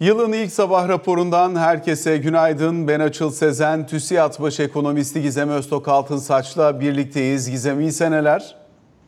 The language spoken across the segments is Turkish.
Yılın ilk sabah raporundan herkese günaydın. Ben Açıl Sezen, TÜSİAD Baş Ekonomisti Gizem Öztok Altınsaç'la birlikteyiz. Gizem iyi seneler.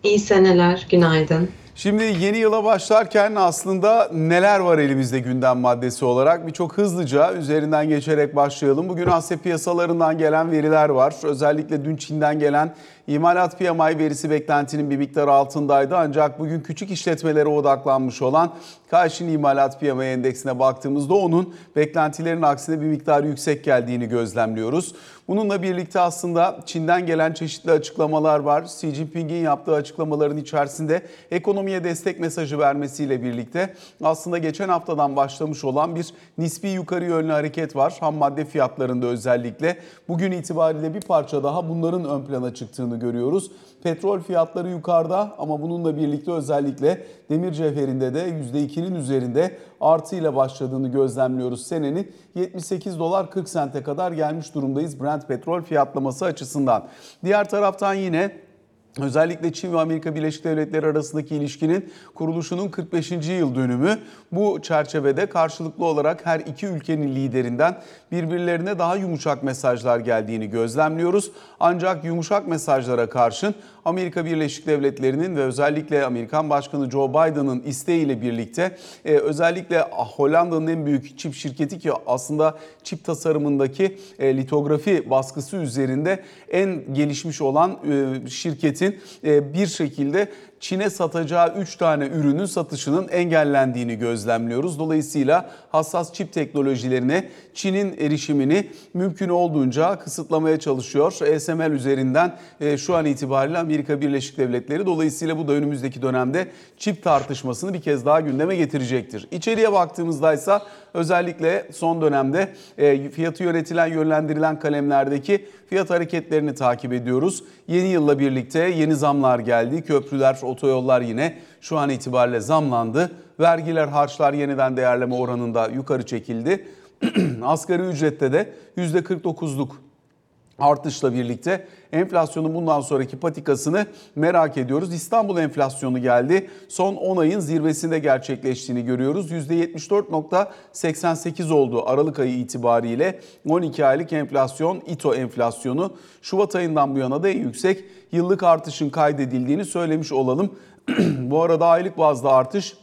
İyi seneler, günaydın. Şimdi yeni yıla başlarken aslında neler var elimizde gündem maddesi olarak? Bir çok hızlıca üzerinden geçerek başlayalım. Bugün Asya piyasalarından gelen veriler var. Özellikle dün Çin'den gelen imalat PMI verisi beklentinin bir miktar altındaydı. Ancak bugün küçük işletmelere odaklanmış olan Kaşin İmalat PMI endeksine baktığımızda onun beklentilerin aksine bir miktar yüksek geldiğini gözlemliyoruz. Bununla birlikte aslında Çin'den gelen çeşitli açıklamalar var. Xi Jinping'in yaptığı açıklamaların içerisinde ekonomiye destek mesajı vermesiyle birlikte aslında geçen haftadan başlamış olan bir nispi yukarı yönlü hareket var. Ham madde fiyatlarında özellikle bugün itibariyle bir parça daha bunların ön plana çıktığını görüyoruz. Petrol fiyatları yukarıda ama bununla birlikte özellikle demir cevherinde de %2'nin üzerinde artıyla başladığını gözlemliyoruz. Senenin 78 dolar 40 sente kadar gelmiş durumdayız Brent petrol fiyatlaması açısından. Diğer taraftan yine Özellikle Çin ve Amerika Birleşik Devletleri arasındaki ilişkinin kuruluşunun 45. yıl dönümü. Bu çerçevede karşılıklı olarak her iki ülkenin liderinden birbirlerine daha yumuşak mesajlar geldiğini gözlemliyoruz. Ancak yumuşak mesajlara karşın Amerika Birleşik Devletleri'nin ve özellikle Amerikan Başkanı Joe Biden'ın isteğiyle birlikte e, özellikle Hollanda'nın en büyük çip şirketi ki aslında çip tasarımındaki e, litografi baskısı üzerinde en gelişmiş olan e, şirketin e, bir şekilde Çin'e satacağı 3 tane ürünün satışının engellendiğini gözlemliyoruz. Dolayısıyla hassas çip teknolojilerine Çin'in erişimini mümkün olduğunca kısıtlamaya çalışıyor. ASML üzerinden e, şu an itibariyle Amerika Birleşik Devletleri dolayısıyla bu da önümüzdeki dönemde çip tartışmasını bir kez daha gündeme getirecektir. İçeriye baktığımızda ise özellikle son dönemde e, fiyatı yönetilen yönlendirilen kalemlerdeki fiyat hareketlerini takip ediyoruz. Yeni yılla birlikte yeni zamlar geldi. Köprüler, otoyollar yine şu an itibariyle zamlandı. Vergiler, harçlar yeniden değerleme oranında yukarı çekildi. Asgari ücrette de %49'luk artışla birlikte enflasyonun bundan sonraki patikasını merak ediyoruz. İstanbul enflasyonu geldi. Son 10 ayın zirvesinde gerçekleştiğini görüyoruz. %74.88 oldu Aralık ayı itibariyle. 12 aylık enflasyon, İTO enflasyonu Şubat ayından bu yana da en yüksek yıllık artışın kaydedildiğini söylemiş olalım. bu arada aylık bazda artış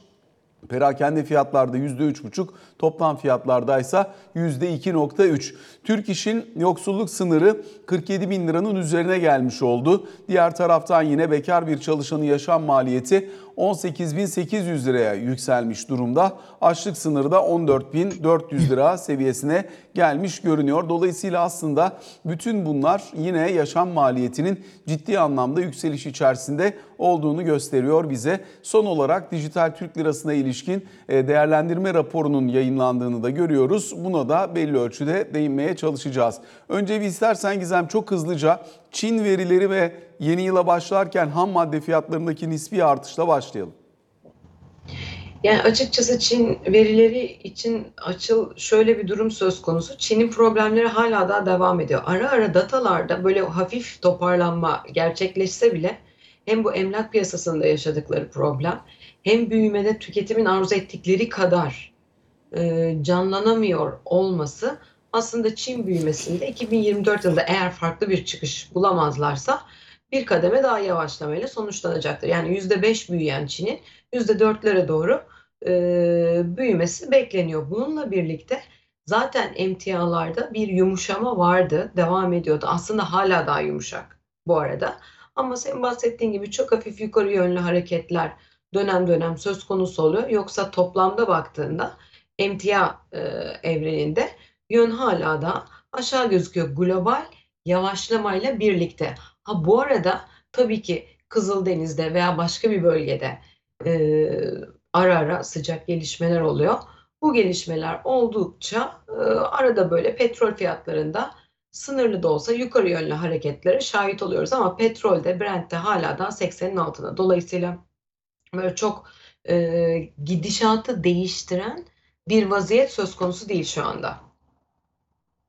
Perakende fiyatlarda %3,5, toplam fiyatlarda ise %2,3. Türk İş'in yoksulluk sınırı 47 bin liranın üzerine gelmiş oldu. Diğer taraftan yine bekar bir çalışanın yaşam maliyeti 18.800 liraya yükselmiş durumda. Açlık sınırı da 14.400 lira seviyesine gelmiş görünüyor. Dolayısıyla aslında bütün bunlar yine yaşam maliyetinin ciddi anlamda yükseliş içerisinde olduğunu gösteriyor bize. Son olarak dijital Türk lirasına ilişkin e, değerlendirme raporunun yayınlandığını da görüyoruz. Buna da belli ölçüde değinmeye çalışacağız. Önce bir istersen Gizem çok hızlıca Çin verileri ve yeni yıla başlarken ham madde fiyatlarındaki nispi artışla başlayalım. Yani açıkçası Çin verileri için açıl şöyle bir durum söz konusu. Çin'in problemleri hala daha devam ediyor. Ara ara datalarda böyle hafif toparlanma gerçekleşse bile hem bu emlak piyasasında yaşadıkları problem hem büyümede tüketimin arzu ettikleri kadar e, canlanamıyor olması aslında Çin büyümesinde 2024 yılında eğer farklı bir çıkış bulamazlarsa bir kademe daha yavaşlamayla sonuçlanacaktır. Yani %5 büyüyen Çin'in %4'lere doğru e, büyümesi bekleniyor. Bununla birlikte zaten emtialarda bir yumuşama vardı, devam ediyordu. Aslında hala daha yumuşak bu arada. Ama senin bahsettiğin gibi çok hafif yukarı yönlü hareketler dönem dönem söz konusu oluyor. Yoksa toplamda baktığında emtia e, evreninde yön hala da aşağı gözüküyor global yavaşlamayla birlikte. Ha bu arada tabii ki Kızıldeniz'de veya başka bir bölgede e, ara ara sıcak gelişmeler oluyor. Bu gelişmeler oldukça e, arada böyle petrol fiyatlarında sınırlı da olsa yukarı yönlü hareketlere şahit oluyoruz ama petrolde Brent'te hala da 80'in altında. Dolayısıyla böyle çok e, gidişatı değiştiren bir vaziyet söz konusu değil şu anda.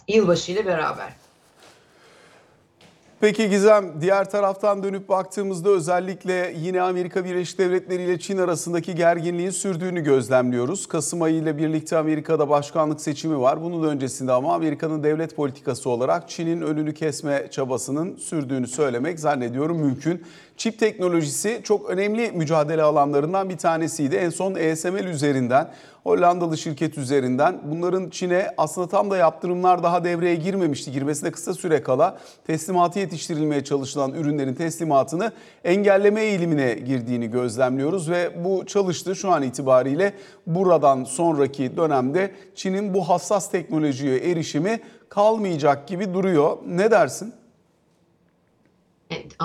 Yılbaşı ile beraber. Peki Gizem, diğer taraftan dönüp baktığımızda özellikle yine Amerika Birleşik Devletleri ile Çin arasındaki gerginliğin sürdüğünü gözlemliyoruz. Kasım ayı ile birlikte Amerika'da başkanlık seçimi var. Bunun öncesinde ama Amerika'nın devlet politikası olarak Çin'in önünü kesme çabasının sürdüğünü söylemek zannediyorum mümkün. Çip teknolojisi çok önemli mücadele alanlarından bir tanesiydi. En son ESML üzerinden, Hollandalı şirket üzerinden bunların Çin'e aslında tam da yaptırımlar daha devreye girmemişti. Girmesine kısa süre kala teslimatı yetiştirilmeye çalışılan ürünlerin teslimatını engelleme eğilimine girdiğini gözlemliyoruz ve bu çalıştı şu an itibariyle buradan sonraki dönemde Çin'in bu hassas teknolojiye erişimi kalmayacak gibi duruyor. Ne dersin? Evet,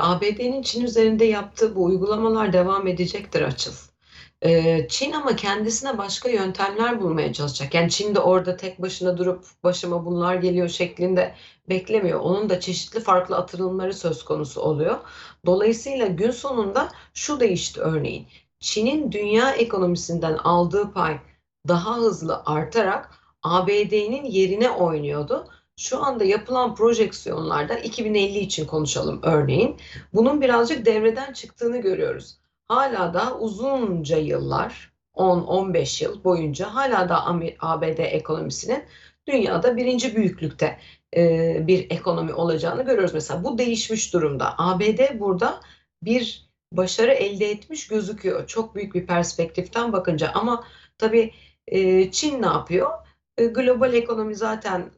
ABD'nin e, Çin üzerinde yaptığı bu uygulamalar devam edecektir açıl. E, Çin ama kendisine başka yöntemler bulmaya çalışacak. Yani Çin de orada tek başına durup başıma bunlar geliyor şeklinde beklemiyor. Onun da çeşitli farklı atılımları söz konusu oluyor. Dolayısıyla gün sonunda şu değişti örneğin. Çin'in dünya ekonomisinden aldığı pay daha hızlı artarak ABD'nin yerine oynuyordu. Şu anda yapılan projeksiyonlarda 2050 için konuşalım örneğin. Bunun birazcık devreden çıktığını görüyoruz. Hala da uzunca yıllar 10-15 yıl boyunca hala da ABD ekonomisinin dünyada birinci büyüklükte bir ekonomi olacağını görüyoruz. Mesela bu değişmiş durumda. ABD burada bir başarı elde etmiş gözüküyor. Çok büyük bir perspektiften bakınca ama tabii Çin ne yapıyor? Global ekonomi zaten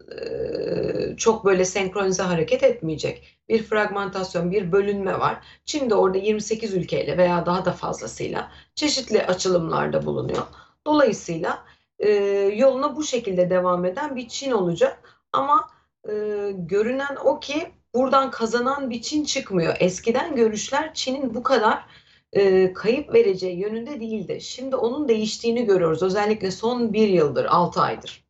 çok böyle senkronize hareket etmeyecek. Bir fragmentasyon, bir bölünme var. Çin de orada 28 ülkeyle veya daha da fazlasıyla çeşitli açılımlarda bulunuyor. Dolayısıyla yoluna bu şekilde devam eden bir Çin olacak. Ama görünen o ki buradan kazanan bir Çin çıkmıyor. Eskiden görüşler Çin'in bu kadar kayıp vereceği yönünde değildi. Şimdi onun değiştiğini görüyoruz. Özellikle son bir yıldır, altı aydır.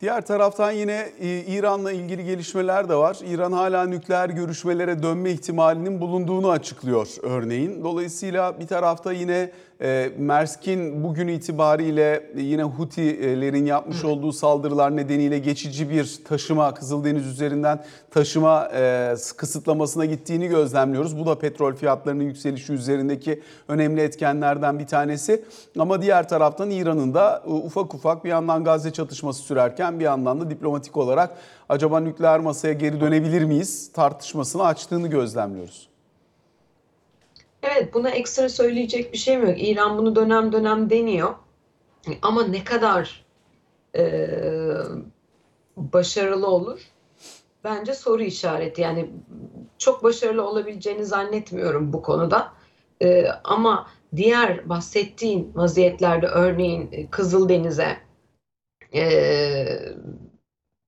Diğer taraftan yine e, İran'la ilgili gelişmeler de var. İran hala nükleer görüşmelere dönme ihtimalinin bulunduğunu açıklıyor örneğin. Dolayısıyla bir tarafta yine e, Mersk'in bugün itibariyle yine Hutilerin yapmış olduğu saldırılar nedeniyle geçici bir taşıma Kızıldeniz üzerinden taşıma e, kısıtlamasına gittiğini gözlemliyoruz. Bu da petrol fiyatlarının yükselişi üzerindeki önemli etkenlerden bir tanesi. Ama diğer taraftan İran'ın da ufak ufak bir yandan Gazze çatışması sürerken bir yandan da diplomatik olarak acaba nükleer masaya geri dönebilir miyiz tartışmasını açtığını gözlemliyoruz. Evet, buna ekstra söyleyecek bir şeyim yok. İran bunu dönem dönem deniyor. Ama ne kadar e, başarılı olur? Bence soru işareti. Yani çok başarılı olabileceğini zannetmiyorum bu konuda. E, ama diğer bahsettiğin vaziyetlerde örneğin Kızıldeniz'e e,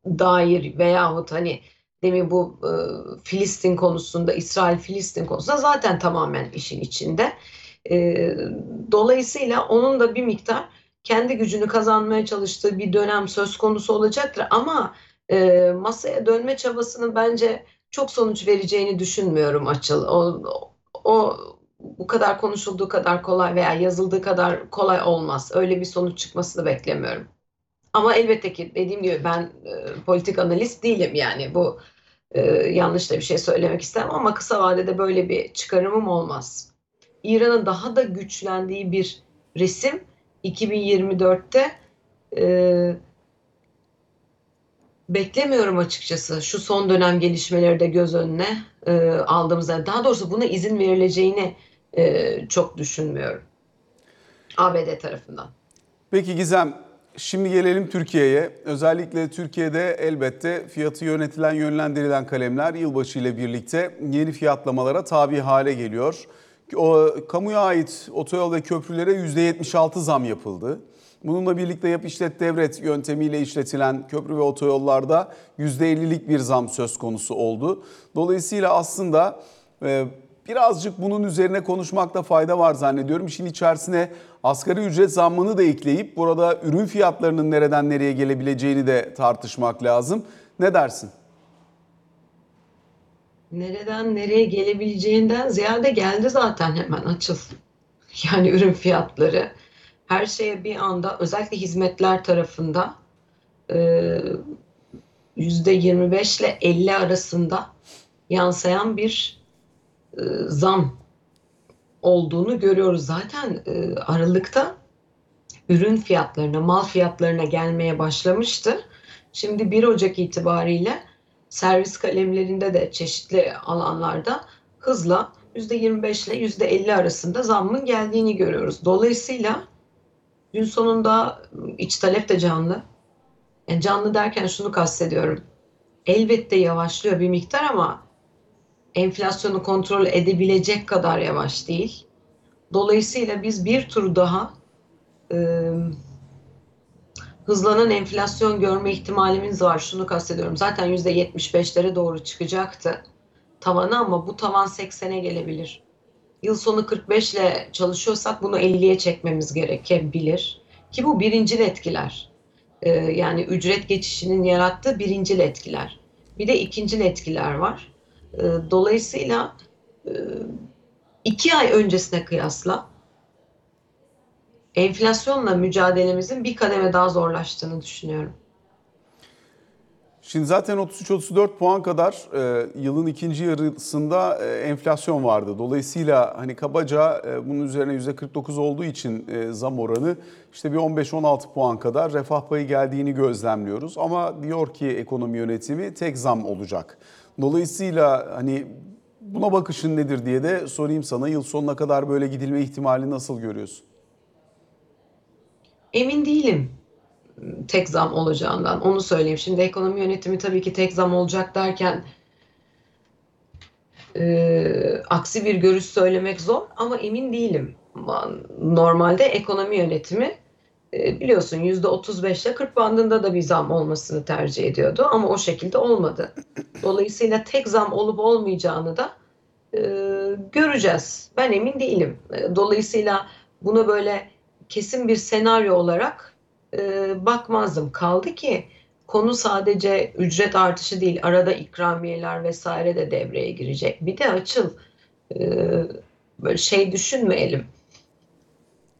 dair veyahut hani demin bu e, Filistin konusunda, İsrail-Filistin konusunda zaten tamamen işin içinde. E, dolayısıyla onun da bir miktar kendi gücünü kazanmaya çalıştığı bir dönem söz konusu olacaktır. Ama e, masaya dönme çabasının bence çok sonuç vereceğini düşünmüyorum Açıl. O, o bu kadar konuşulduğu kadar kolay veya yazıldığı kadar kolay olmaz. Öyle bir sonuç çıkmasını beklemiyorum. Ama elbette ki dediğim gibi ben e, politik analist değilim yani bu e, yanlış da bir şey söylemek istemem ama kısa vadede böyle bir çıkarımım olmaz. İran'ın daha da güçlendiği bir resim 2024'te e, beklemiyorum açıkçası şu son dönem gelişmeleri de göz önüne e, aldığımızda. Daha doğrusu buna izin verileceğini e, çok düşünmüyorum. ABD tarafından. Peki Gizem, Şimdi gelelim Türkiye'ye. Özellikle Türkiye'de elbette fiyatı yönetilen, yönlendirilen kalemler yılbaşı ile birlikte yeni fiyatlamalara tabi hale geliyor. O kamuya ait otoyol ve köprülere %76 zam yapıldı. Bununla birlikte yap işlet devret yöntemiyle işletilen köprü ve otoyollarda %50'lik bir zam söz konusu oldu. Dolayısıyla aslında e, birazcık bunun üzerine konuşmakta fayda var zannediyorum. İşin içerisine asgari ücret zammını da ekleyip burada ürün fiyatlarının nereden nereye gelebileceğini de tartışmak lazım. Ne dersin? Nereden nereye gelebileceğinden ziyade geldi zaten hemen açıl. Yani ürün fiyatları her şeye bir anda özellikle hizmetler tarafında e, %25 ile 50 arasında yansıyan bir e, zam olduğunu görüyoruz. Zaten e, Aralık'ta ürün fiyatlarına, mal fiyatlarına gelmeye başlamıştı. Şimdi 1 Ocak itibariyle servis kalemlerinde de çeşitli alanlarda hızla %25 ile %50 arasında zammın geldiğini görüyoruz. Dolayısıyla gün sonunda iç talep de canlı. Yani canlı derken şunu kastediyorum. Elbette yavaşlıyor bir miktar ama enflasyonu kontrol edebilecek kadar yavaş değil. Dolayısıyla biz bir tur daha e, hızlanan enflasyon görme ihtimalimiz var. Şunu kastediyorum. Zaten %75'lere doğru çıkacaktı tavanı ama bu tavan 80'e gelebilir. Yıl sonu 45 ile çalışıyorsak bunu 50'ye çekmemiz gerekebilir. Ki bu birincil etkiler. Ee, yani ücret geçişinin yarattığı birincil etkiler. Bir de ikincil etkiler var. Ee, dolayısıyla e, iki ay öncesine kıyasla enflasyonla mücadelemizin bir kademe daha zorlaştığını düşünüyorum. Şimdi zaten 33-34 puan kadar e, yılın ikinci yarısında e, enflasyon vardı. Dolayısıyla hani kabaca e, bunun üzerine %49 olduğu için e, zam oranı işte bir 15-16 puan kadar refah payı geldiğini gözlemliyoruz. Ama diyor ki ekonomi yönetimi tek zam olacak. Dolayısıyla hani buna bakışın nedir diye de sorayım sana. Yıl sonuna kadar böyle gidilme ihtimali nasıl görüyorsun? Emin değilim tek zam olacağından. Onu söyleyeyim. Şimdi ekonomi yönetimi tabii ki tek zam olacak derken e, aksi bir görüş söylemek zor ama emin değilim. Normalde ekonomi yönetimi e, biliyorsun %35 ile 40 bandında da bir zam olmasını tercih ediyordu ama o şekilde olmadı. Dolayısıyla tek zam olup olmayacağını da e, göreceğiz. Ben emin değilim. E, dolayısıyla buna böyle kesin bir senaryo olarak e, bakmazdım. Kaldı ki konu sadece ücret artışı değil, arada ikramiyeler vesaire de devreye girecek. Bir de açıl e, böyle şey düşünmeyelim.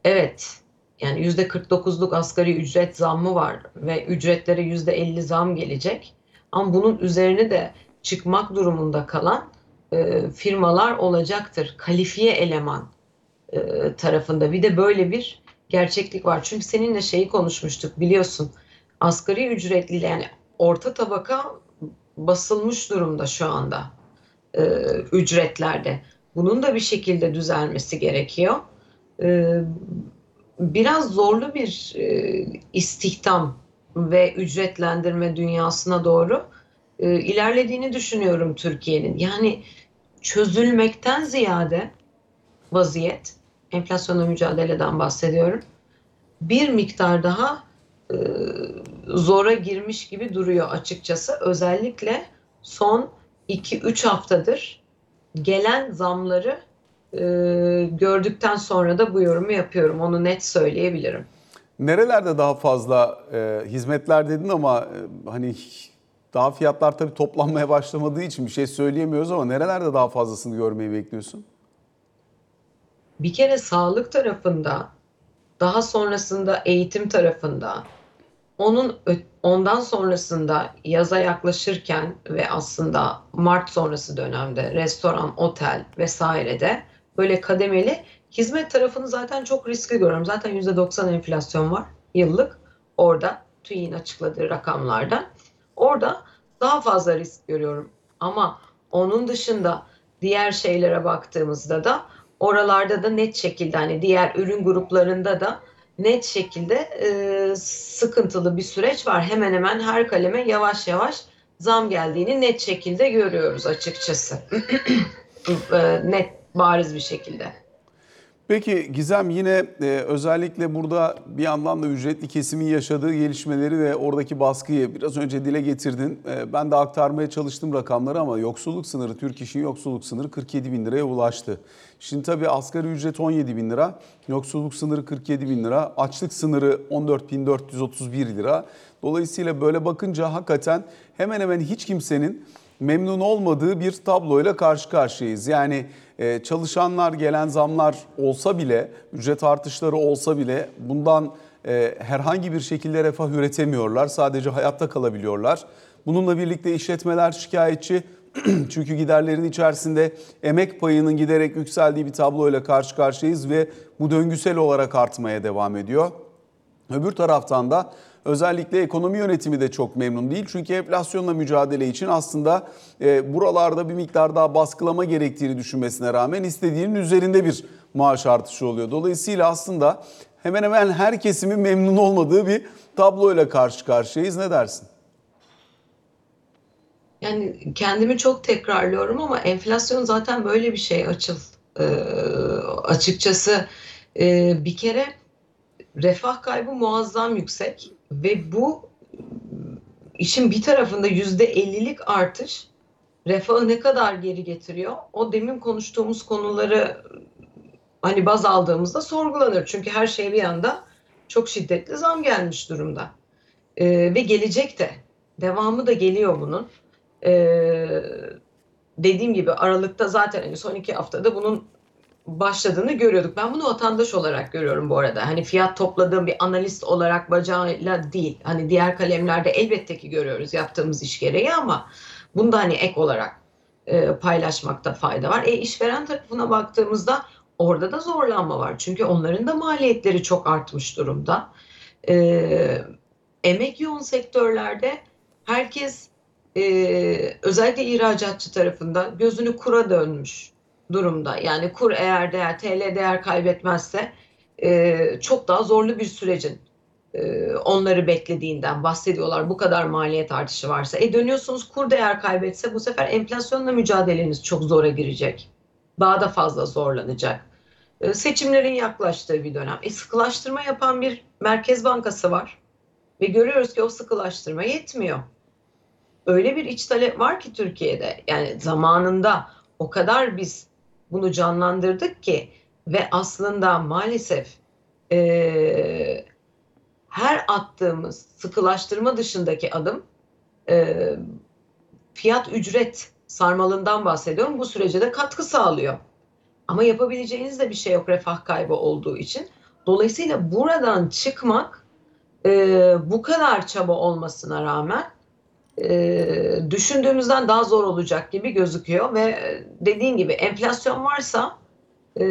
Evet, yani yüzde 49'luk asgari ücret zammı var ve ücretlere yüzde 50 zam gelecek. Ama bunun üzerine de çıkmak durumunda kalan e, firmalar olacaktır. Kalifiye eleman e, tarafında. Bir de böyle bir gerçeklik var. Çünkü seninle şeyi konuşmuştuk biliyorsun. Asgari ücretliyle yani orta tabaka basılmış durumda şu anda e, ücretlerde. Bunun da bir şekilde düzelmesi gerekiyor. E, biraz zorlu bir e, istihdam ve ücretlendirme dünyasına doğru e, ilerlediğini düşünüyorum Türkiye'nin. Yani çözülmekten ziyade vaziyet enflasyonla mücadeleden bahsediyorum. Bir miktar daha e, zora girmiş gibi duruyor açıkçası. Özellikle son 2-3 haftadır gelen zamları e, gördükten sonra da bu yorumu yapıyorum. Onu net söyleyebilirim. Nerelerde daha fazla e, hizmetler dedin ama e, hani daha fiyatlar tabii toplanmaya başlamadığı için bir şey söyleyemiyoruz ama nerelerde daha fazlasını görmeyi bekliyorsun? bir kere sağlık tarafında, daha sonrasında eğitim tarafında, onun ondan sonrasında yaza yaklaşırken ve aslında Mart sonrası dönemde restoran, otel vesairede böyle kademeli hizmet tarafını zaten çok riskli görüyorum. Zaten %90 enflasyon var yıllık orada TÜİ'nin açıkladığı rakamlarda. Orada daha fazla risk görüyorum. Ama onun dışında diğer şeylere baktığımızda da oralarda da net şekilde hani diğer ürün gruplarında da net şekilde e, sıkıntılı bir süreç var. Hemen hemen her kaleme yavaş yavaş zam geldiğini net şekilde görüyoruz açıkçası. e, net bariz bir şekilde. Peki Gizem yine e, özellikle burada bir yandan da ücretli kesimin yaşadığı gelişmeleri ve oradaki baskıyı biraz önce dile getirdin. E, ben de aktarmaya çalıştım rakamları ama yoksulluk sınırı, Türk İş'in yoksulluk sınırı 47 bin liraya ulaştı. Şimdi tabii asgari ücret 17 bin lira, yoksulluk sınırı 47 bin lira, açlık sınırı 14.431 lira. Dolayısıyla böyle bakınca hakikaten hemen hemen hiç kimsenin memnun olmadığı bir tabloyla karşı karşıyayız. Yani çalışanlar gelen zamlar olsa bile, ücret artışları olsa bile bundan e, herhangi bir şekilde refah üretemiyorlar. Sadece hayatta kalabiliyorlar. Bununla birlikte işletmeler şikayetçi. Çünkü giderlerin içerisinde emek payının giderek yükseldiği bir tabloyla karşı karşıyayız ve bu döngüsel olarak artmaya devam ediyor. Öbür taraftan da özellikle ekonomi yönetimi de çok memnun değil. Çünkü enflasyonla mücadele için aslında e, buralarda bir miktar daha baskılama gerektiğini düşünmesine rağmen istediğinin üzerinde bir maaş artışı oluyor. Dolayısıyla aslında hemen hemen her kesimin memnun olmadığı bir tabloyla karşı karşıyayız. Ne dersin? Yani kendimi çok tekrarlıyorum ama enflasyon zaten böyle bir şey açıl. Ee, açıkçası e, bir kere refah kaybı muazzam yüksek ve bu işin bir tarafında yüzde ellilik artış refahı ne kadar geri getiriyor? O demin konuştuğumuz konuları hani baz aldığımızda sorgulanır. Çünkü her şey bir anda çok şiddetli zam gelmiş durumda. Ee, ve gelecek de. Devamı da geliyor bunun. Ee, dediğim gibi Aralık'ta zaten hani son iki haftada bunun başladığını görüyorduk. Ben bunu vatandaş olarak görüyorum bu arada. Hani fiyat topladığım bir analist olarak bacağıyla değil. Hani diğer kalemlerde elbette ki görüyoruz yaptığımız iş gereği ama bunu da hani ek olarak e, paylaşmakta fayda var. E işveren tarafına baktığımızda orada da zorlanma var. Çünkü onların da maliyetleri çok artmış durumda. E, emek yoğun sektörlerde herkes e, özellikle ihracatçı tarafından gözünü kura dönmüş durumda. Yani kur eğer değer, TL değer kaybetmezse e, çok daha zorlu bir sürecin e, onları beklediğinden bahsediyorlar. Bu kadar maliyet artışı varsa. E dönüyorsunuz kur değer kaybetse bu sefer enflasyonla mücadeleniz çok zora girecek. Daha da fazla zorlanacak. E, seçimlerin yaklaştığı bir dönem. E sıkılaştırma yapan bir merkez bankası var. Ve görüyoruz ki o sıkılaştırma yetmiyor. Öyle bir iç talep var ki Türkiye'de. Yani zamanında o kadar biz bunu canlandırdık ki ve aslında maalesef e, her attığımız sıkılaştırma dışındaki adım e, fiyat ücret sarmalından bahsediyorum. Bu sürece de katkı sağlıyor. Ama yapabileceğiniz de bir şey yok refah kaybı olduğu için. Dolayısıyla buradan çıkmak e, bu kadar çaba olmasına rağmen e, düşündüğümüzden daha zor olacak gibi gözüküyor ve dediğin gibi enflasyon varsa e,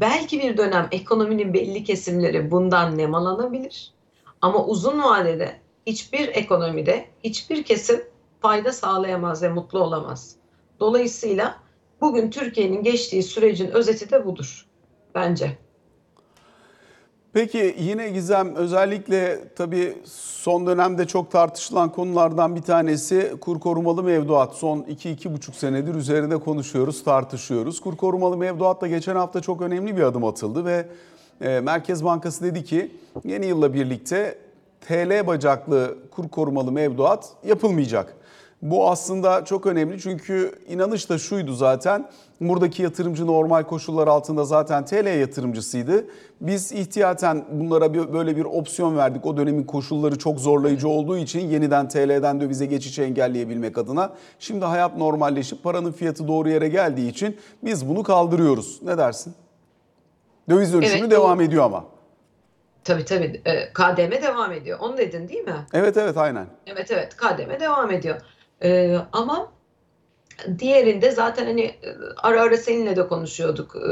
belki bir dönem ekonominin belli kesimleri bundan nemalanabilir ama uzun vadede hiçbir ekonomide hiçbir kesim fayda sağlayamaz ve mutlu olamaz. Dolayısıyla bugün Türkiye'nin geçtiği sürecin özeti de budur bence. Peki yine Gizem özellikle tabii son dönemde çok tartışılan konulardan bir tanesi kur korumalı mevduat. Son 2-2,5 senedir üzerinde konuşuyoruz, tartışıyoruz. Kur korumalı mevduat da geçen hafta çok önemli bir adım atıldı ve e, Merkez Bankası dedi ki yeni yılla birlikte TL bacaklı kur korumalı mevduat yapılmayacak. Bu aslında çok önemli çünkü inanış da şuydu zaten. Buradaki yatırımcı normal koşullar altında zaten TL yatırımcısıydı. Biz ihtiyaten bunlara böyle bir opsiyon verdik. O dönemin koşulları çok zorlayıcı olduğu için yeniden TL'den dövize geçişi engelleyebilmek adına. Şimdi hayat normalleşip paranın fiyatı doğru yere geldiği için biz bunu kaldırıyoruz. Ne dersin? Döviz dönüşümü evet, devam ediyor ama. Tabii tabii. KDM devam ediyor. Onu dedin değil mi? Evet evet aynen. Evet evet KDM devam ediyor. Ee, ama diğerinde zaten hani e, ara ara seninle de konuşuyorduk. Ee,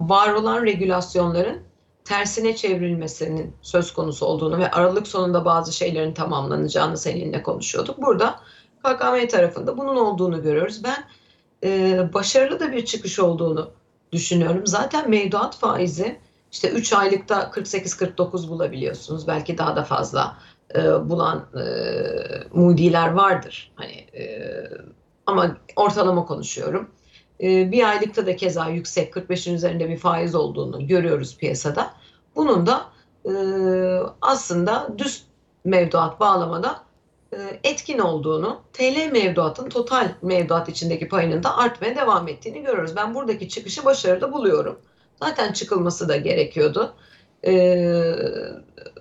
var olan regülasyonların tersine çevrilmesinin söz konusu olduğunu ve Aralık sonunda bazı şeylerin tamamlanacağını seninle konuşuyorduk. Burada KKM tarafında bunun olduğunu görüyoruz. Ben e, başarılı da bir çıkış olduğunu düşünüyorum. Zaten mevduat faizi işte 3 aylıkta 48-49 bulabiliyorsunuz. Belki daha da fazla e, bulan e, mudiler vardır. Hani e, ama ortalama konuşuyorum. E, bir aylıkta da keza yüksek 45'in üzerinde bir faiz olduğunu görüyoruz piyasada. Bunun da e, aslında düz mevduat bağlamada e, etkin olduğunu, TL mevduatın total mevduat içindeki payının da artmaya devam ettiğini görüyoruz. Ben buradaki çıkışı başarılı buluyorum. Zaten çıkılması da gerekiyordu. Ee,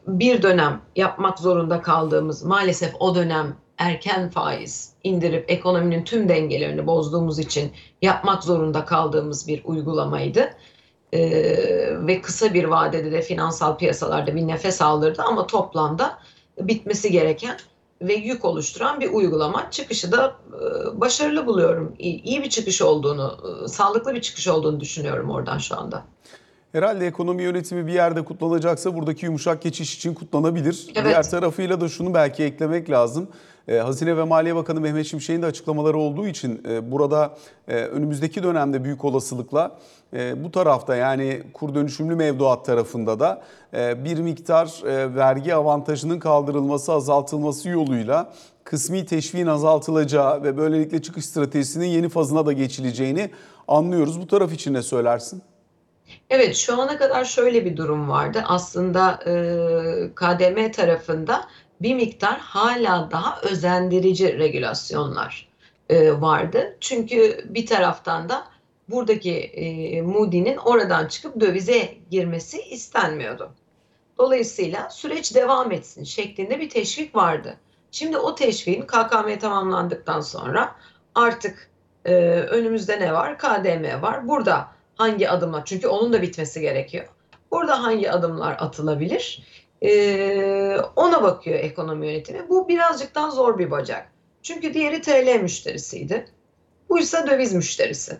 bir dönem yapmak zorunda kaldığımız maalesef o dönem erken faiz indirip ekonominin tüm dengelerini bozduğumuz için yapmak zorunda kaldığımız bir uygulamaydı. Ee, ve kısa bir vadede de finansal piyasalarda bir nefes aldırdı ama toplamda bitmesi gereken ve yük oluşturan bir uygulama. Çıkışı da e, başarılı buluyorum. İyi, iyi bir çıkış olduğunu, e, sağlıklı bir çıkış olduğunu düşünüyorum oradan şu anda. Herhalde ekonomi yönetimi bir yerde kutlanacaksa buradaki yumuşak geçiş için kutlanabilir. Evet. Diğer tarafıyla da şunu belki eklemek lazım. Ee, Hazine ve Maliye Bakanı Mehmet Şimşek'in de açıklamaları olduğu için e, burada e, önümüzdeki dönemde büyük olasılıkla e, bu tarafta yani kur dönüşümlü mevduat tarafında da e, bir miktar e, vergi avantajının kaldırılması, azaltılması yoluyla kısmi teşviğin azaltılacağı ve böylelikle çıkış stratejisinin yeni fazına da geçileceğini anlıyoruz. Bu taraf için ne söylersin? Evet, şu ana kadar şöyle bir durum vardı. Aslında e, KDM tarafında bir miktar hala daha özendirici regülasyonlar e, vardı. Çünkü bir taraftan da buradaki e, Moody'nin oradan çıkıp dövize girmesi istenmiyordu. Dolayısıyla süreç devam etsin şeklinde bir teşvik vardı. Şimdi o teşviğin KKM tamamlandıktan sonra artık e, önümüzde ne var? KDM var. Burada hangi adımlar? Çünkü onun da bitmesi gerekiyor. Burada hangi adımlar atılabilir? Ee, ona bakıyor ekonomi yönetimi. Bu birazcık daha zor bir bacak. Çünkü diğeri TL müşterisiydi. Bu ise döviz müşterisi.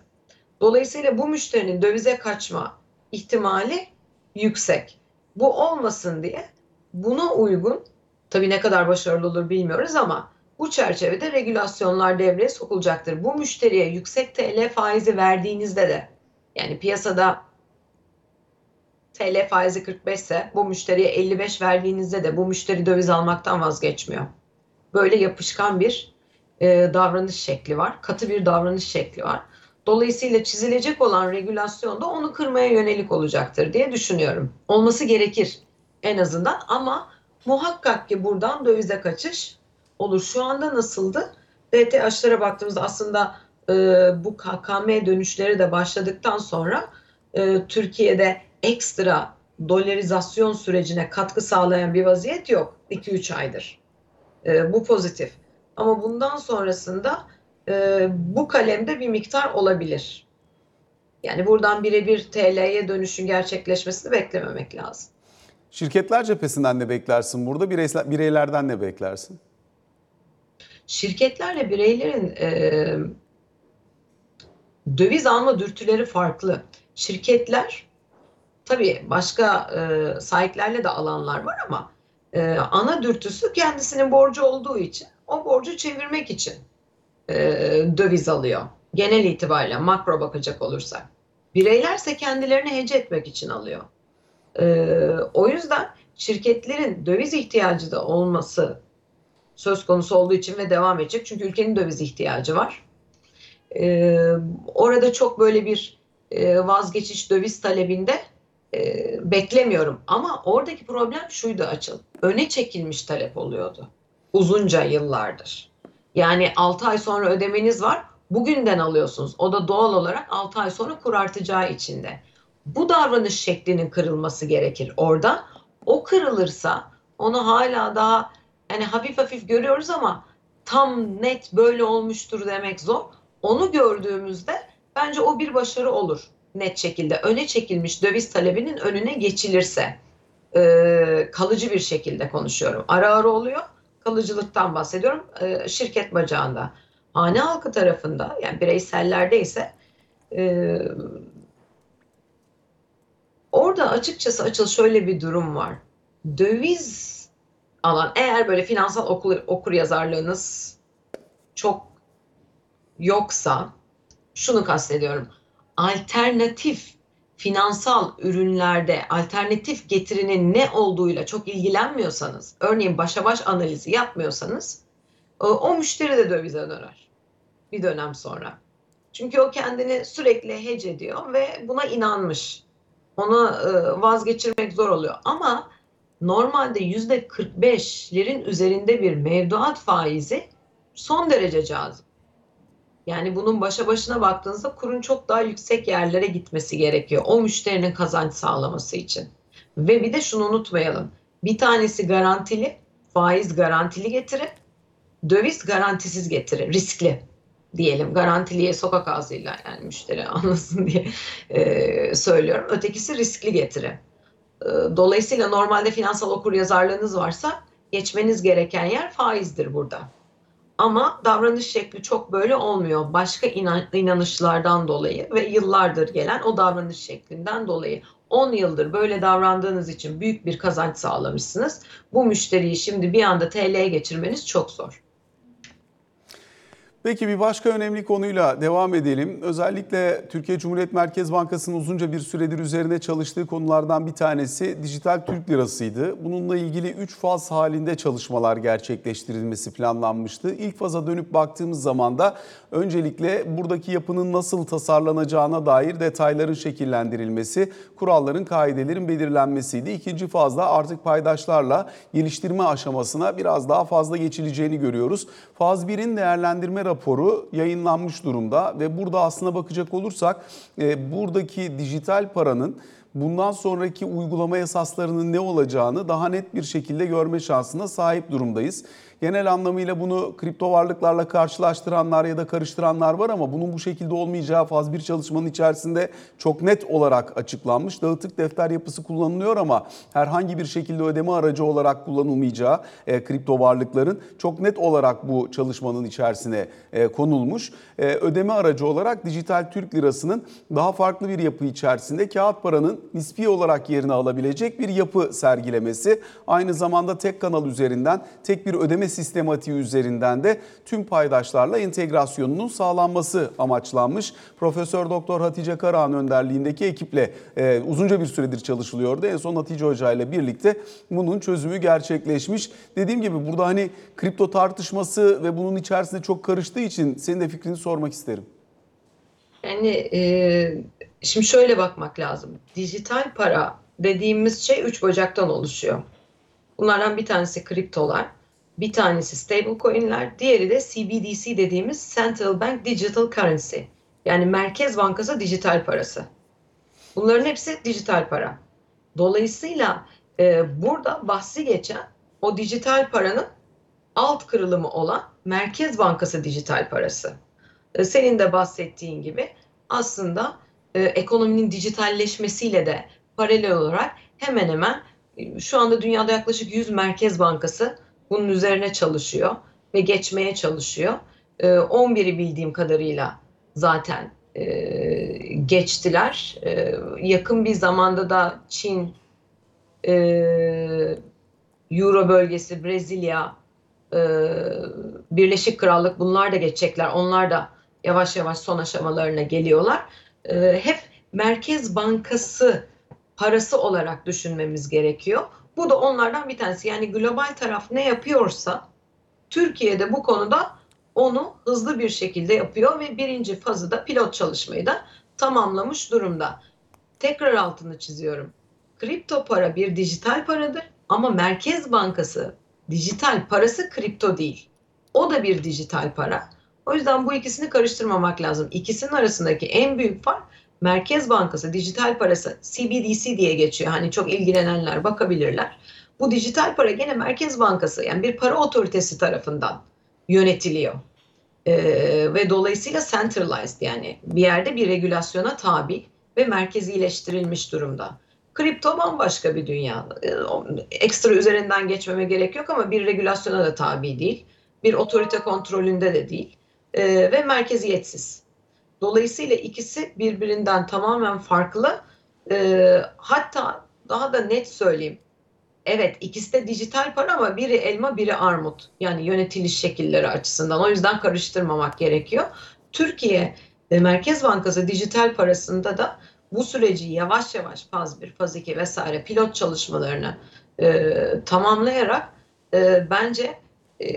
Dolayısıyla bu müşterinin dövize kaçma ihtimali yüksek. Bu olmasın diye buna uygun, tabii ne kadar başarılı olur bilmiyoruz ama bu çerçevede regülasyonlar devreye sokulacaktır. Bu müşteriye yüksek TL faizi verdiğinizde de yani piyasada TL faizi 45 ise bu müşteriye 55 verdiğinizde de bu müşteri döviz almaktan vazgeçmiyor. Böyle yapışkan bir e, davranış şekli var. Katı bir davranış şekli var. Dolayısıyla çizilecek olan regülasyon da onu kırmaya yönelik olacaktır diye düşünüyorum. Olması gerekir en azından ama muhakkak ki buradan dövize kaçış olur. Şu anda nasıldı? DTH'lara baktığımızda aslında e, bu KKM dönüşleri de başladıktan sonra e, Türkiye'de ekstra dolarizasyon sürecine katkı sağlayan bir vaziyet yok 2-3 aydır. E, bu pozitif. Ama bundan sonrasında e, bu kalemde bir miktar olabilir. Yani buradan birebir TL'ye dönüşün gerçekleşmesini beklememek lazım. Şirketler cephesinden ne beklersin burada? Bireysel, bireylerden ne beklersin? Şirketlerle bireylerin e, döviz alma dürtüleri farklı. Şirketler tabii başka e, sahiplerle de alanlar var ama e, ana dürtüsü kendisinin borcu olduğu için o borcu çevirmek için e, döviz alıyor. Genel itibariyle makro bakacak olursak. Bireylerse kendilerini hece etmek için alıyor. E, o yüzden şirketlerin döviz ihtiyacı da olması söz konusu olduğu için ve devam edecek. Çünkü ülkenin döviz ihtiyacı var. Ee, orada çok böyle bir e, vazgeçiş döviz talebinde e, beklemiyorum. Ama oradaki problem şuydu açıl. Öne çekilmiş talep oluyordu. Uzunca yıllardır. Yani 6 ay sonra ödemeniz var. Bugünden alıyorsunuz. O da doğal olarak 6 ay sonra kur artacağı içinde. Bu davranış şeklinin kırılması gerekir orada. O kırılırsa onu hala daha yani hafif hafif görüyoruz ama tam net böyle olmuştur demek zor. Onu gördüğümüzde bence o bir başarı olur net şekilde. Öne çekilmiş döviz talebinin önüne geçilirse e, kalıcı bir şekilde konuşuyorum. Ara ara oluyor. Kalıcılıktan bahsediyorum. E, şirket bacağında. Hane halkı tarafında yani bireysellerde ise e, orada açıkçası açıl şöyle bir durum var. Döviz alan eğer böyle finansal okur, okur yazarlığınız çok yoksa şunu kastediyorum. Alternatif finansal ürünlerde alternatif getirinin ne olduğuyla çok ilgilenmiyorsanız, örneğin başa baş analizi yapmıyorsanız o müşteri de dövize döner bir dönem sonra. Çünkü o kendini sürekli hece ediyor ve buna inanmış. Onu vazgeçirmek zor oluyor. Ama normalde yüzde 45'lerin üzerinde bir mevduat faizi son derece cazip. Yani bunun başa başına baktığınızda kurun çok daha yüksek yerlere gitmesi gerekiyor. O müşterinin kazanç sağlaması için. Ve bir de şunu unutmayalım. Bir tanesi garantili, faiz garantili getiri, döviz garantisiz getiri, riskli diyelim. Garantiliye sokak ağzıyla yani müşteri anlasın diye e, söylüyorum. Ötekisi riskli getiri. Dolayısıyla normalde finansal okur yazarlığınız varsa geçmeniz gereken yer faizdir burada. Ama davranış şekli çok böyle olmuyor. Başka inan- inanışlardan dolayı ve yıllardır gelen o davranış şeklinden dolayı 10 yıldır böyle davrandığınız için büyük bir kazanç sağlamışsınız. Bu müşteriyi şimdi bir anda TL'ye geçirmeniz çok zor. Peki bir başka önemli konuyla devam edelim. Özellikle Türkiye Cumhuriyet Merkez Bankası'nın uzunca bir süredir üzerine çalıştığı konulardan bir tanesi dijital Türk lirasıydı. Bununla ilgili 3 faz halinde çalışmalar gerçekleştirilmesi planlanmıştı. İlk faza dönüp baktığımız zaman da öncelikle buradaki yapının nasıl tasarlanacağına dair detayların şekillendirilmesi, kuralların, kaidelerin belirlenmesiydi. İkinci fazda artık paydaşlarla geliştirme aşamasına biraz daha fazla geçileceğini görüyoruz. Faz 1'in değerlendirme raporu yayınlanmış durumda ve burada aslına bakacak olursak e, buradaki dijital paranın bundan sonraki uygulama esaslarının ne olacağını daha net bir şekilde görme şansına sahip durumdayız. Genel anlamıyla bunu kripto varlıklarla karşılaştıranlar ya da karıştıranlar var ama bunun bu şekilde olmayacağı faz bir çalışmanın içerisinde çok net olarak açıklanmış. Dağıtık defter yapısı kullanılıyor ama herhangi bir şekilde ödeme aracı olarak kullanılmayacağı e, kripto varlıkların çok net olarak bu çalışmanın içerisine e, konulmuş. E, ödeme aracı olarak dijital Türk lirasının daha farklı bir yapı içerisinde kağıt paranın nispi olarak yerini alabilecek bir yapı sergilemesi. Aynı zamanda tek kanal üzerinden tek bir ödeme sistematiği üzerinden de tüm paydaşlarla entegrasyonunun sağlanması amaçlanmış. Profesör Doktor Hatice Karahan önderliğindeki ekiple e, uzunca bir süredir çalışılıyordu. En son Hatice Hoca ile birlikte bunun çözümü gerçekleşmiş. Dediğim gibi burada hani kripto tartışması ve bunun içerisinde çok karıştığı için senin de fikrini sormak isterim. Yani e, şimdi şöyle bakmak lazım. Dijital para dediğimiz şey üç bacaktan oluşuyor. Bunlardan bir tanesi kriptolar, bir tanesi stable coin'ler, diğeri de CBDC dediğimiz Central Bank Digital Currency. Yani Merkez Bankası dijital parası. Bunların hepsi dijital para. Dolayısıyla e, burada bahsi geçen o dijital paranın alt kırılımı olan Merkez Bankası dijital parası. E, senin de bahsettiğin gibi aslında e, ekonominin dijitalleşmesiyle de paralel olarak hemen hemen e, şu anda dünyada yaklaşık 100 Merkez Bankası bunun üzerine çalışıyor ve geçmeye çalışıyor. E, 11'i bildiğim kadarıyla zaten e, geçtiler. E, yakın bir zamanda da Çin, e, Euro bölgesi, Brezilya, e, Birleşik Krallık bunlar da geçecekler. Onlar da yavaş yavaş son aşamalarına geliyorlar. E, hep Merkez Bankası parası olarak düşünmemiz gerekiyor. Bu da onlardan bir tanesi. Yani global taraf ne yapıyorsa Türkiye'de bu konuda onu hızlı bir şekilde yapıyor ve birinci fazı da pilot çalışmayı da tamamlamış durumda. Tekrar altını çiziyorum. Kripto para bir dijital paradır ama Merkez Bankası dijital parası kripto değil. O da bir dijital para. O yüzden bu ikisini karıştırmamak lazım. İkisinin arasındaki en büyük fark Merkez Bankası dijital parası CBDC diye geçiyor. Hani çok ilgilenenler bakabilirler. Bu dijital para gene Merkez Bankası yani bir para otoritesi tarafından yönetiliyor. Ee, ve dolayısıyla centralized yani bir yerde bir regülasyona tabi ve merkezileştirilmiş durumda. Kripto bambaşka bir dünya. Ee, ekstra üzerinden geçmeme gerek yok ama bir regülasyona da tabi değil. Bir otorite kontrolünde de değil. Ee, ve merkeziyetsiz. Dolayısıyla ikisi birbirinden tamamen farklı. Ee, hatta daha da net söyleyeyim. Evet ikisi de dijital para ama biri elma biri armut. Yani yönetiliş şekilleri açısından. O yüzden karıştırmamak gerekiyor. Türkiye e, Merkez Bankası dijital parasında da bu süreci yavaş yavaş faz 1, faz 2 vesaire pilot çalışmalarını e, tamamlayarak e, bence e,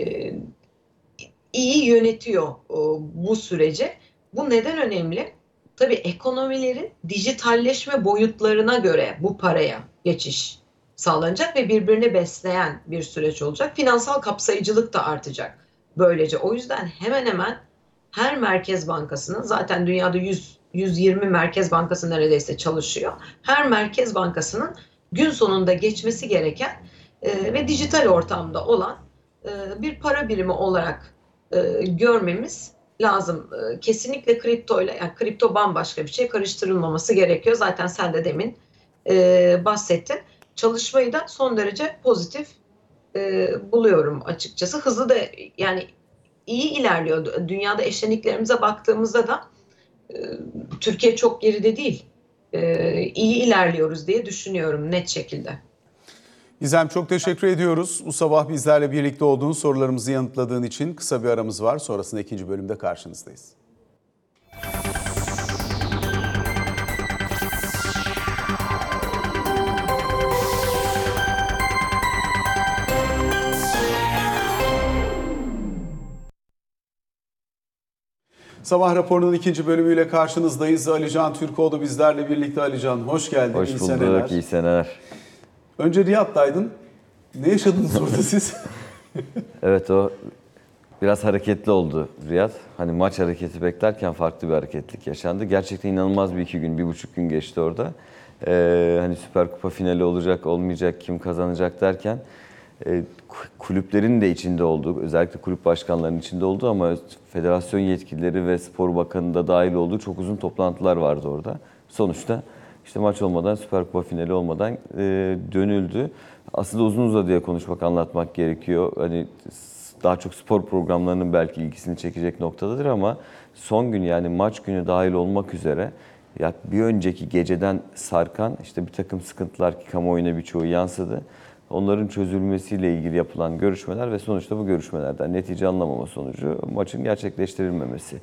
iyi yönetiyor e, bu süreci. Bu neden önemli? Tabii ekonomilerin dijitalleşme boyutlarına göre bu paraya geçiş sağlanacak ve birbirini besleyen bir süreç olacak. Finansal kapsayıcılık da artacak böylece. O yüzden hemen hemen her merkez bankasının zaten dünyada 100 120 merkez bankası neredeyse çalışıyor. Her merkez bankasının gün sonunda geçmesi gereken e, ve dijital ortamda olan e, bir para birimi olarak e, görmemiz lazım. E, kesinlikle kripto ile yani kripto bambaşka bir şey karıştırılmaması gerekiyor. Zaten sen de demin e, bahsettin. Çalışmayı da son derece pozitif e, buluyorum açıkçası. Hızlı da yani iyi ilerliyor. Dünyada eşleniklerimize baktığımızda da e, Türkiye çok geride değil. E, iyi ilerliyoruz diye düşünüyorum net şekilde. Gizem çok teşekkür ediyoruz. Bu sabah bizlerle birlikte olduğun sorularımızı yanıtladığın için kısa bir aramız var. Sonrasında ikinci bölümde karşınızdayız. Sabah raporunun ikinci bölümüyle karşınızdayız. Alican Türkoğlu bizlerle birlikte. Alican hoş geldin. Hoş İyi bulduk, seneler. iyi seneler. Önce Riyad'daydın. Ne yaşadınız orada siz? Evet o biraz hareketli oldu Riyad. Hani maç hareketi beklerken farklı bir hareketlik yaşandı. Gerçekten inanılmaz bir iki gün, bir buçuk gün geçti orada. Ee, hani Süper Kupa finali olacak, olmayacak, kim kazanacak derken e, kulüplerin de içinde olduğu, özellikle kulüp başkanlarının içinde olduğu ama federasyon yetkilileri ve spor bakanı da dahil olduğu çok uzun toplantılar vardı orada. Sonuçta işte maç olmadan, Süper Kupa finali olmadan e, dönüldü. Aslında uzun uzadıya konuşmak, anlatmak gerekiyor. Hani daha çok spor programlarının belki ilgisini çekecek noktadadır ama son gün yani maç günü dahil olmak üzere ya bir önceki geceden sarkan işte bir takım sıkıntılar ki kamuoyuna birçoğu yansıdı. Onların çözülmesiyle ilgili yapılan görüşmeler ve sonuçta bu görüşmelerden netice anlamama sonucu maçın gerçekleştirilmemesi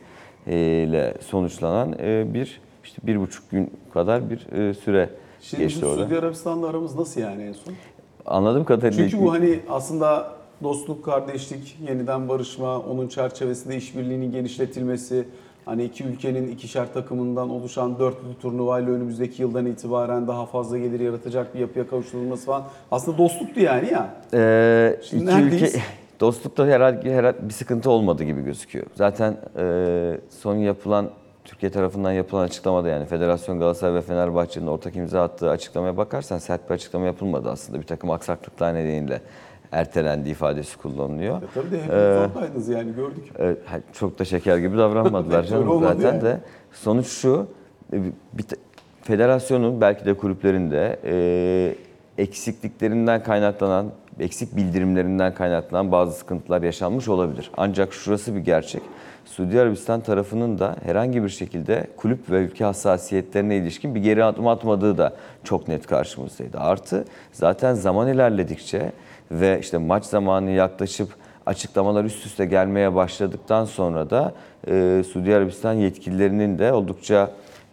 e, ile sonuçlanan e, bir işte bir buçuk gün kadar bir e, süre Şimdi geçti orada. Suudi Arabistan'la aramız nasıl yani en son? Anladığım kadarıyla Çünkü bu hani aslında dostluk, kardeşlik, yeniden barışma, onun çerçevesinde işbirliğinin genişletilmesi, hani iki ülkenin ikişer takımından oluşan dörtlü turnuvayla önümüzdeki yıldan itibaren daha fazla gelir yaratacak bir yapıya kavuşturulması falan. Aslında dostluktu yani ya. Ee, Şimdi iki ülke dostlukta herhangi, herhangi bir sıkıntı olmadı gibi gözüküyor. Zaten e, son yapılan Türkiye tarafından yapılan açıklamada yani Federasyon Galatasaray ve Fenerbahçe'nin ortak imza attığı açıklamaya bakarsan sert bir açıklama yapılmadı aslında. Bir takım aksaklıklar nedeniyle ertelendiği ifadesi kullanılıyor. E tabii de hepiniz Ee, yani gördük. Ha- çok da şeker gibi davranmadılar canım zaten yani. de. Sonuç şu, e, bir federasyonun belki de kulüplerin de e, eksikliklerinden kaynaklanan, eksik bildirimlerinden kaynaklanan bazı sıkıntılar yaşanmış olabilir. Ancak şurası bir gerçek. Suudi Arabistan tarafının da herhangi bir şekilde kulüp ve ülke hassasiyetlerine ilişkin bir geri adım atmadığı da çok net karşımızdaydı. Artı zaten zaman ilerledikçe ve işte maç zamanı yaklaşıp açıklamalar üst üste gelmeye başladıktan sonra da e, Suudi Arabistan yetkililerinin de oldukça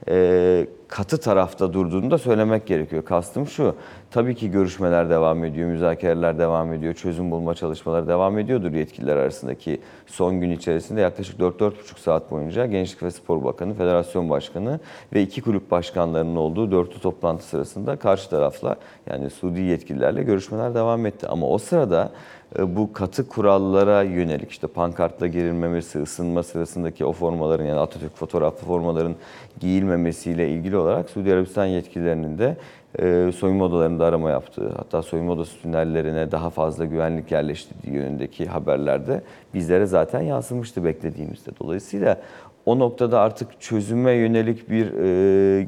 e, katı tarafta durduğunu da söylemek gerekiyor. Kastım şu, tabii ki görüşmeler devam ediyor, müzakereler devam ediyor, çözüm bulma çalışmaları devam ediyordur yetkililer arasındaki son gün içerisinde yaklaşık 4-4,5 saat boyunca Gençlik ve Spor Bakanı, Federasyon Başkanı ve iki kulüp başkanlarının olduğu dörtlü toplantı sırasında karşı tarafla yani Suudi yetkililerle görüşmeler devam etti. Ama o sırada bu katı kurallara yönelik işte pankartla girilmemesi, ısınma sırasındaki o formaların yani Atatürk fotoğraflı formaların giyilmemesiyle ilgili olarak Suudi Arabistan yetkililerinin de e, soyunma odalarında arama yaptığı, hatta soyunma odası tünellerine daha fazla güvenlik yerleştirdiği yönündeki haberlerde bizlere zaten yansımıştı beklediğimizde. Dolayısıyla o noktada artık çözüme yönelik bir e,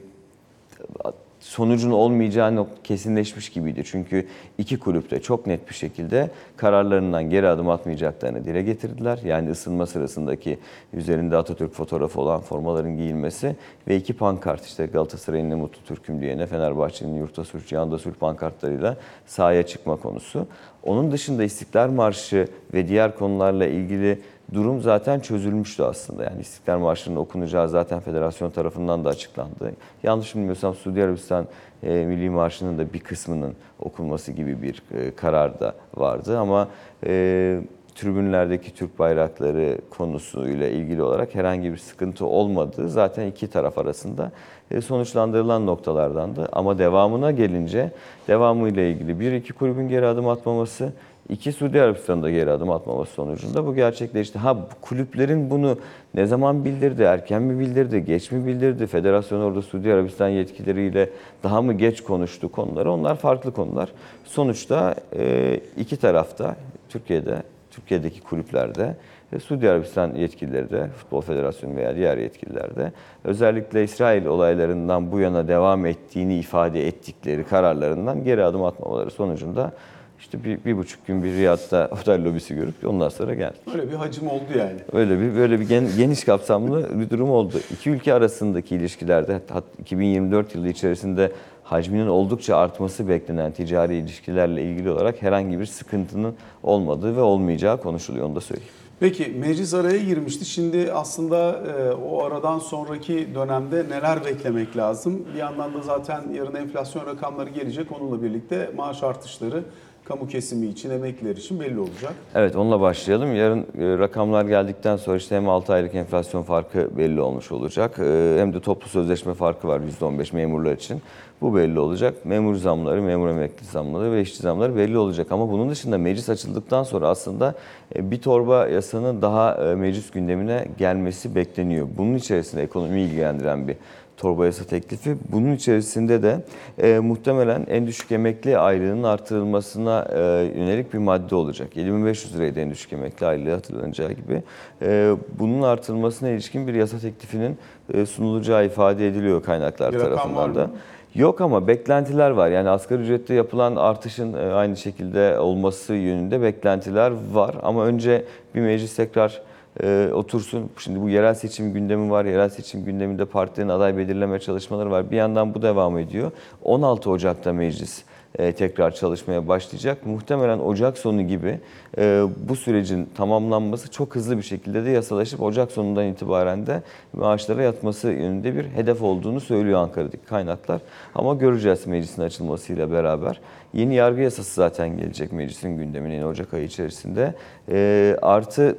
sonucun olmayacağı kesinleşmiş gibiydi. Çünkü iki kulüp de çok net bir şekilde kararlarından geri adım atmayacaklarını dile getirdiler. Yani ısınma sırasındaki üzerinde Atatürk fotoğrafı olan formaların giyilmesi ve iki pankart işte Galatasaray'ın mutlu Türk'üm diyene Fenerbahçe'nin yurtta sulh, cihanda sulh pankartlarıyla sahaya çıkma konusu. Onun dışında İstiklal Marşı ve diğer konularla ilgili durum zaten çözülmüştü aslında. Yani İstiklal Marşı'nın okunacağı zaten federasyon tarafından da açıklandı. Yanlış bilmiyorsam Suudi Arabistan e, Milli Marşı'nın da bir kısmının okunması gibi bir e, karar da vardı. Ama e, tribünlerdeki Türk bayrakları konusuyla ilgili olarak herhangi bir sıkıntı olmadığı zaten iki taraf arasında e, sonuçlandırılan noktalardandı. Ama devamına gelince devamıyla ilgili bir iki kulübün geri adım atmaması, İki Suudi Arabistan'ın da geri adım atmaması sonucunda bu gerçekleşti. Ha kulüplerin bunu ne zaman bildirdi, erken mi bildirdi, geç mi bildirdi, federasyon orada Suudi Arabistan yetkilileriyle daha mı geç konuştu konuları onlar farklı konular. Sonuçta e, iki tarafta Türkiye'de, Türkiye'deki kulüplerde Suudi Arabistan yetkilileri de, Futbol Federasyonu veya diğer yetkililer de özellikle İsrail olaylarından bu yana devam ettiğini ifade ettikleri kararlarından geri adım atmamaları sonucunda İşte bir, bir buçuk gün bir Riyad'da otel lobisi görüp ondan sonra geldik. Öyle bir hacim oldu yani. Öyle bir böyle bir gen- geniş kapsamlı bir durum oldu. İki ülke arasındaki ilişkilerde hat- 2024 yılı içerisinde hacminin oldukça artması beklenen ticari ilişkilerle ilgili olarak herhangi bir sıkıntının olmadığı ve olmayacağı konuşuluyor onu da söyleyeyim. Peki meclis araya girmişti. Şimdi aslında e, o aradan sonraki dönemde neler beklemek lazım? Bir yandan da zaten yarın enflasyon rakamları gelecek. Onunla birlikte maaş artışları kamu kesimi için, emekliler için belli olacak. Evet onunla başlayalım. Yarın e, rakamlar geldikten sonra işte hem 6 aylık enflasyon farkı belli olmuş olacak. e, Hem de toplu sözleşme farkı var %15 memurlar için. Bu belli olacak. Memur zamları, memur emekli zamları ve işçi zamları belli olacak. Ama bunun dışında meclis açıldıktan sonra aslında e, bir torba yasanın daha meclis gündemine gelmesi bekleniyor. Bunun içerisinde ekonomiyi ilgilendiren bir torba yasa teklifi. Bunun içerisinde de e, muhtemelen en düşük emekli aylığının artırılmasına e, yönelik bir madde olacak. 7500 liraydı en düşük emekli aylığı hatırlanacağı gibi. E, bunun artırılmasına ilişkin bir yasa teklifinin e, sunulacağı ifade ediliyor kaynaklar Bir tarafından da. mı? Yok ama beklentiler var. Yani asgari ücrette yapılan artışın e, aynı şekilde olması yönünde beklentiler var. Ama önce bir meclis tekrar e, otursun. Şimdi bu yerel seçim gündemi var. Yerel seçim gündeminde partilerin aday belirleme çalışmaları var. Bir yandan bu devam ediyor. 16 Ocak'ta meclis e, tekrar çalışmaya başlayacak. Muhtemelen Ocak sonu gibi e, bu sürecin tamamlanması çok hızlı bir şekilde de yasalaşıp Ocak sonundan itibaren de maaşlara yatması yönünde bir hedef olduğunu söylüyor Ankara'daki kaynaklar. Ama göreceğiz meclisin açılmasıyla beraber. Yeni yargı yasası zaten gelecek meclisin gündemine Ocak ayı içerisinde. E, artı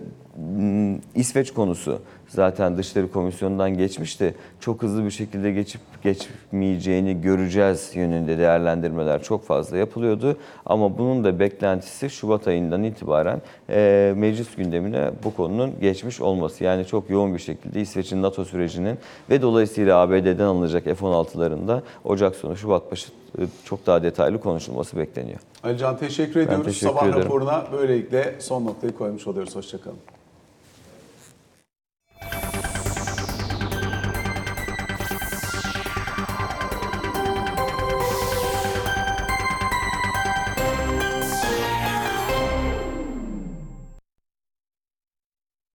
İsveç konusu zaten Dışişleri Komisyonu'ndan geçmişti. Çok hızlı bir şekilde geçip geçmeyeceğini göreceğiz yönünde değerlendirmeler çok fazla yapılıyordu. Ama bunun da beklentisi Şubat ayından itibaren e, meclis gündemine bu konunun geçmiş olması. Yani çok yoğun bir şekilde İsveç'in NATO sürecinin ve dolayısıyla ABD'den alınacak F-16'ların da Ocak sonu Şubat başı e, çok daha detaylı konuşulması bekleniyor. Alican teşekkür ediyoruz. teşekkür Sabah ederim. raporuna böylelikle son noktayı koymuş oluyoruz. Hoşçakalın.